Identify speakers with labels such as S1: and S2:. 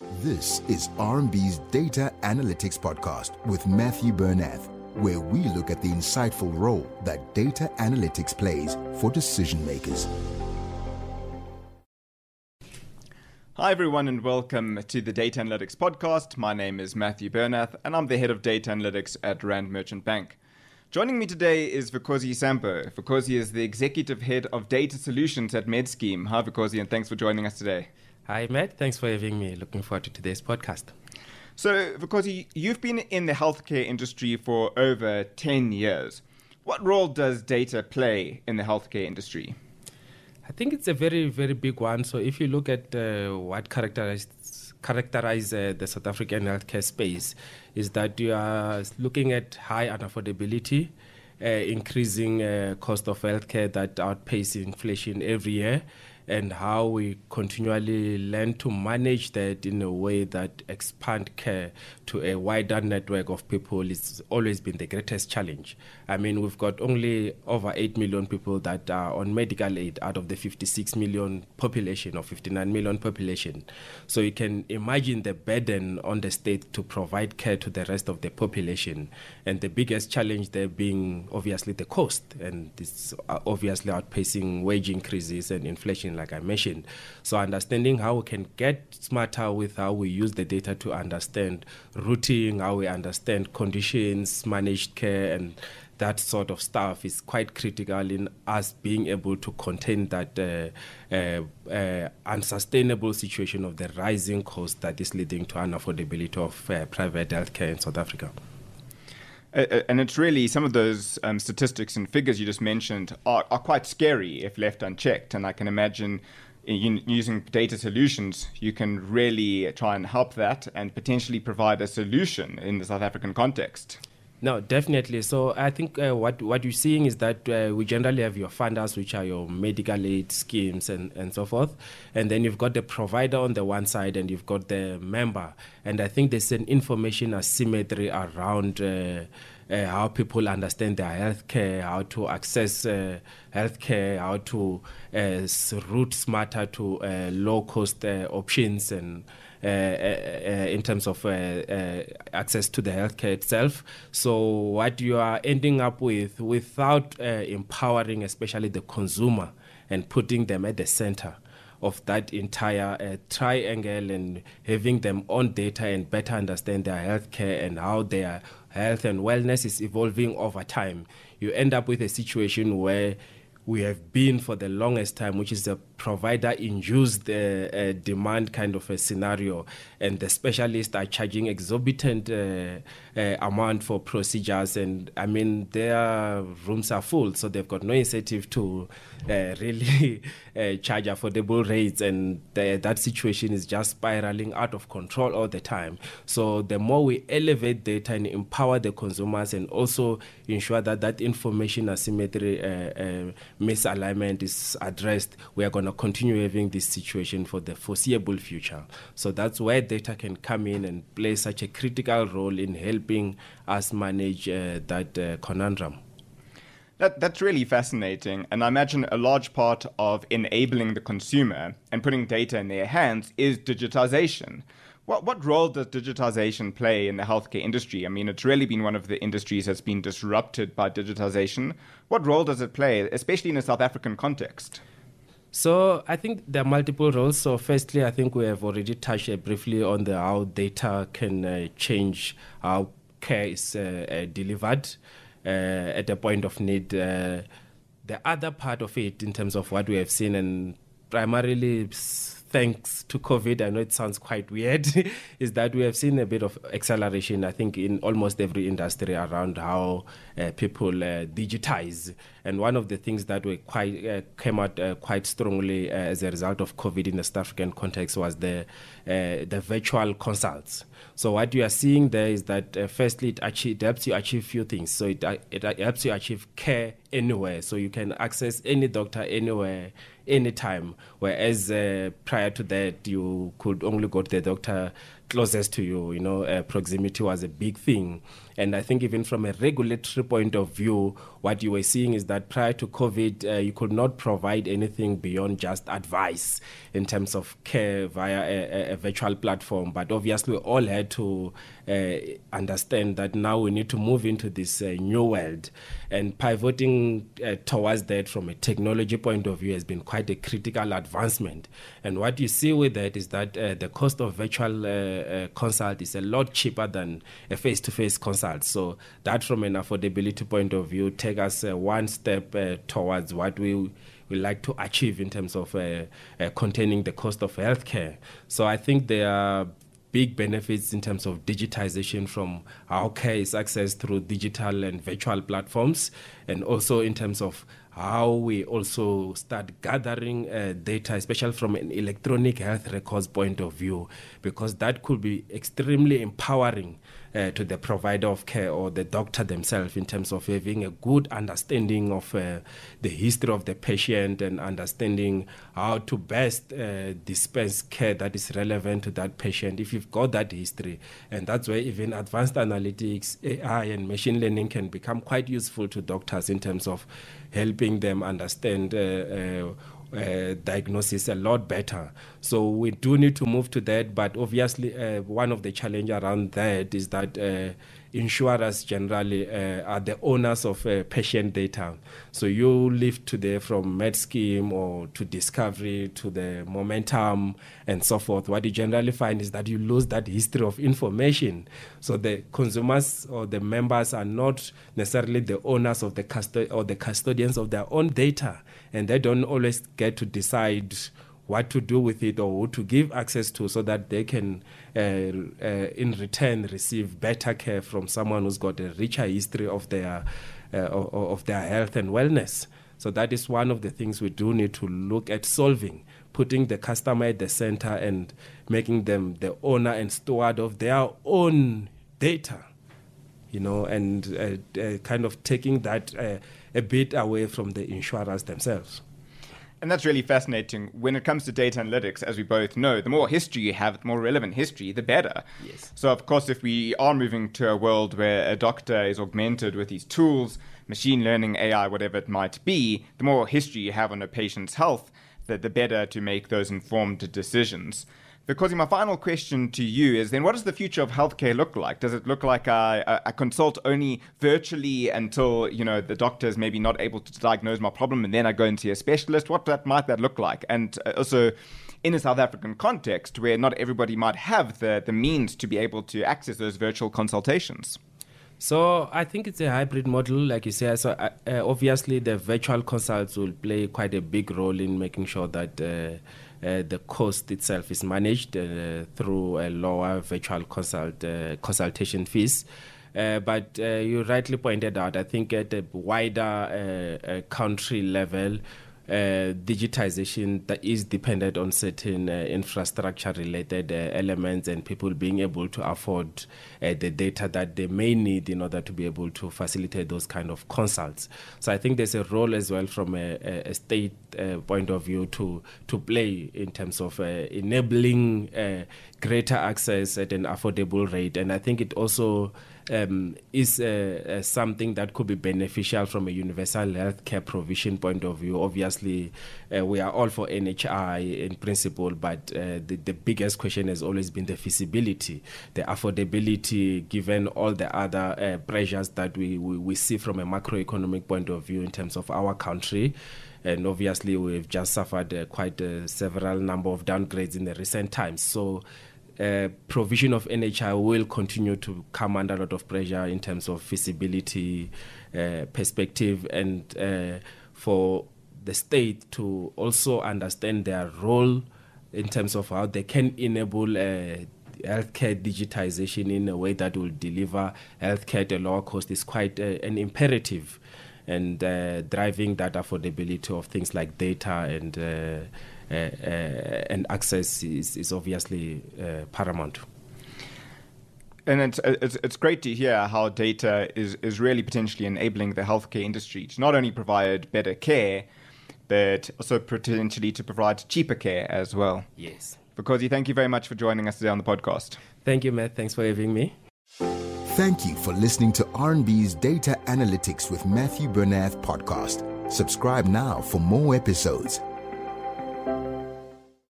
S1: This is RMB's Data Analytics Podcast with Matthew Bernath, where we look at the insightful role that data analytics plays for decision makers.
S2: Hi, everyone, and welcome to the Data Analytics Podcast. My name is Matthew Bernath, and I'm the head of data analytics at Rand Merchant Bank. Joining me today is Vukosi Sambo. Vukosi is the executive head of data solutions at MedScheme. Hi, Vukosi, and thanks for joining us today.
S3: Hi, Matt. Thanks for having me. Looking forward to today's podcast.
S2: So, Vukosi, you've been in the healthcare industry for over 10 years. What role does data play in the healthcare industry?
S3: I think it's a very, very big one. So, if you look at uh, what characterizes characterize uh, the South African healthcare space, is that you are looking at high unaffordability, uh, increasing uh, cost of healthcare that outpace inflation every year, and how we continually learn to manage that in a way that expand care to a wider network of people is always been the greatest challenge. I mean, we've got only over 8 million people that are on medical aid out of the 56 million population or 59 million population. So you can imagine the burden on the state to provide care to the rest of the population. And the biggest challenge there being obviously the cost, and it's uh, obviously outpacing wage increases and inflation like I mentioned. So understanding how we can get smarter with how we use the data to understand routing, how we understand conditions, managed care, and that sort of stuff is quite critical in us being able to contain that uh, uh, uh, unsustainable situation of the rising cost that is leading to unaffordability of uh, private healthcare in South Africa.
S2: Uh, uh, and it's really some of those um, statistics and figures you just mentioned are, are quite scary if left unchecked. And I can imagine using data solutions, you can really try and help that and potentially provide a solution in the South African context.
S3: No, definitely. So I think uh, what what you're seeing is that uh, we generally have your funders, which are your medical aid schemes and, and so forth, and then you've got the provider on the one side, and you've got the member. And I think there's an information asymmetry around. Uh, uh, how people understand their healthcare, how to access uh, healthcare, how to uh, route smarter to uh, low cost uh, options and uh, in terms of access to the healthcare itself. So, what you are ending up with without empowering, especially the consumer, and putting them at the center of that entire uh, triangle and having them on data and better understand their healthcare and how their health and wellness is evolving over time, you end up with a situation where we have been for the longest time, which is a provider induced uh, demand kind of a scenario, and the specialists are charging exorbitant uh, uh, amount for procedures, and I mean their rooms are full, so they've got no incentive to uh, really charge affordable rates, and the, that situation is just spiraling out of control all the time. So the more we elevate data and empower the consumers, and also ensure that that information asymmetry misalignment is addressed, we are going to continue having this situation for the foreseeable future. So that's where data can come in and play such a critical role in helping us manage uh, that uh, conundrum.
S2: That, that's really fascinating. And I imagine a large part of enabling the consumer and putting data in their hands is digitization. What, what role does digitization play in the healthcare industry? I mean, it's really been one of the industries that's been disrupted by digitization. What role does it play, especially in a South African context?
S3: So I think there are multiple roles. So firstly, I think we have already touched briefly on the how data can uh, change how care is uh, uh delivered uh, at the point of need. Uh, the other part of it, in terms of what we have seen, and primarily thanks to COVID, I know it sounds quite weird, is that we have seen a bit of acceleration, I think, in almost every industry around how uh, people uh, digitize. And one of the things that we quite uh, came out uh, quite strongly uh, as a result of COVID in the South African context was the uh, the virtual consults. So what you are seeing there is that firstly, it, it helps you achieve few things. So it, it helps you achieve care anywhere. So you can access any doctor anywhere, anytime. Whereas uh, prior to that, you could only go to the doctor closest to you. You know, uh, proximity was a big thing. And I think even from a regulatory point of view, what you were seeing is that prior to COVID, uh, you could not provide anything beyond just advice in terms of care via a, a virtual platform. But obviously, we all had to uh, understand that now we need to move into this uh, new world. And pivoting uh, towards that from a technology point of view has been quite a critical advancement. And what you see with that is that uh, the cost of virtual uh, uh, consult is a lot cheaper than a face to face consult. So, that from an affordability point of view, take us one step towards what we we like to achieve in terms of uh, uh, containing the cost of healthcare. So I think there are big benefits in terms of digitization from how care is accessed through digital and virtual platforms, and also in terms of how we also start gathering uh, data, especially from an electronic health records point of view, because that could be extremely empowering uh, to the provider of care or the doctor themselves in terms of having a good understanding of uh, the history of the patient and understanding how to best uh, dispense care that is relevant to that patient if you've got that history. And that's where even advanced analytics, AI, and machine learning can become quite useful to doctors in terms of helping them understand uh, uh, uh, diagnosis a lot better. So we do need to move to that, but obviously uh, one of the challenge around that is that uh, insurers generally uh, are the owners of uh, patient data. So you live today from MedScheme or to Discovery to the Momentum and so forth. What you generally find is that you lose that history of information. So the consumers or the members are not necessarily the owners of the custo- or the custodians of their own data, and they don't always get to decide what to do with it or who to give access to so that they can, uh, uh, in return, receive better care from someone who's got a richer history of their, uh, of, of their health and wellness. So that is one of the things we do need to look at solving, putting the customer at the center and making them the owner and steward of their own data, you know, and uh, uh, kind of taking that uh, a bit away from the insurers themselves.
S2: And that's really fascinating. When it comes to data analytics, as we both know, the more history you have, the more relevant history, the better.
S3: Yes.
S2: So, of course, if we are moving to a world where a doctor is augmented with these tools, machine learning, AI, whatever it might be, the more history you have on a patient's health, the, the better to make those informed decisions. Because my final question to you is then what does the future of healthcare look like? Does it look like I, I, consult only virtually until, you know, the doctor is maybe not able to diagnose my problem and then I go and see a specialist? What that might that look like? And uh, also in a South African context where not everybody might have the, the means to be able to access those virtual consultations.
S3: So I think it's a hybrid model, like you said. So uh, uh, obviously, the virtual consults will play quite a big role in making sure that uh, the cost itself is managed uh, through a lower virtual consult uh, consultation fees. Uh, but uh, you rightly pointed out, I think at a wider uh, country level, uh, digitization that is dependent on certain uh, infrastructure related uh, elements and people being able to afford uh, the data that they may need in order to be able to facilitate those kind of consults. So I think there's a role as well from a, a state uh, point of view to to play in terms of enabling greater access at an affordable rate, and I think it also um, is uh, uh, something that could be beneficial from a universal healthcare provision point of view. Obviously, uh, we are all for NHI in principle, but uh, the, the biggest question has always been the feasibility, the affordability, given all the other uh, pressures that we, we, we see from a macroeconomic point of view in terms of our country and obviously we've just suffered uh, quite a several number of downgrades in the recent times. So uh, provision of NHI will continue to come under a lot of pressure in terms of feasibility uh, perspective and uh, for the state to also understand their role in terms of how they can enable uh, healthcare digitization in a way that will deliver healthcare at a lower cost is quite uh, an imperative and uh, driving that affordability of things like data and uh, uh, and access is, is obviously uh, paramount.
S2: And it's, it's, it's great to hear how data is, is really potentially enabling the healthcare industry to not only provide better care, but also potentially to provide cheaper care as well.
S3: Yes.
S2: Because thank you very much for joining us today on the podcast.
S3: Thank you, Matt. Thanks for having me.
S1: Thank you for listening to RMB's Data Analytics with Matthew Bernath podcast. Subscribe now for more episodes.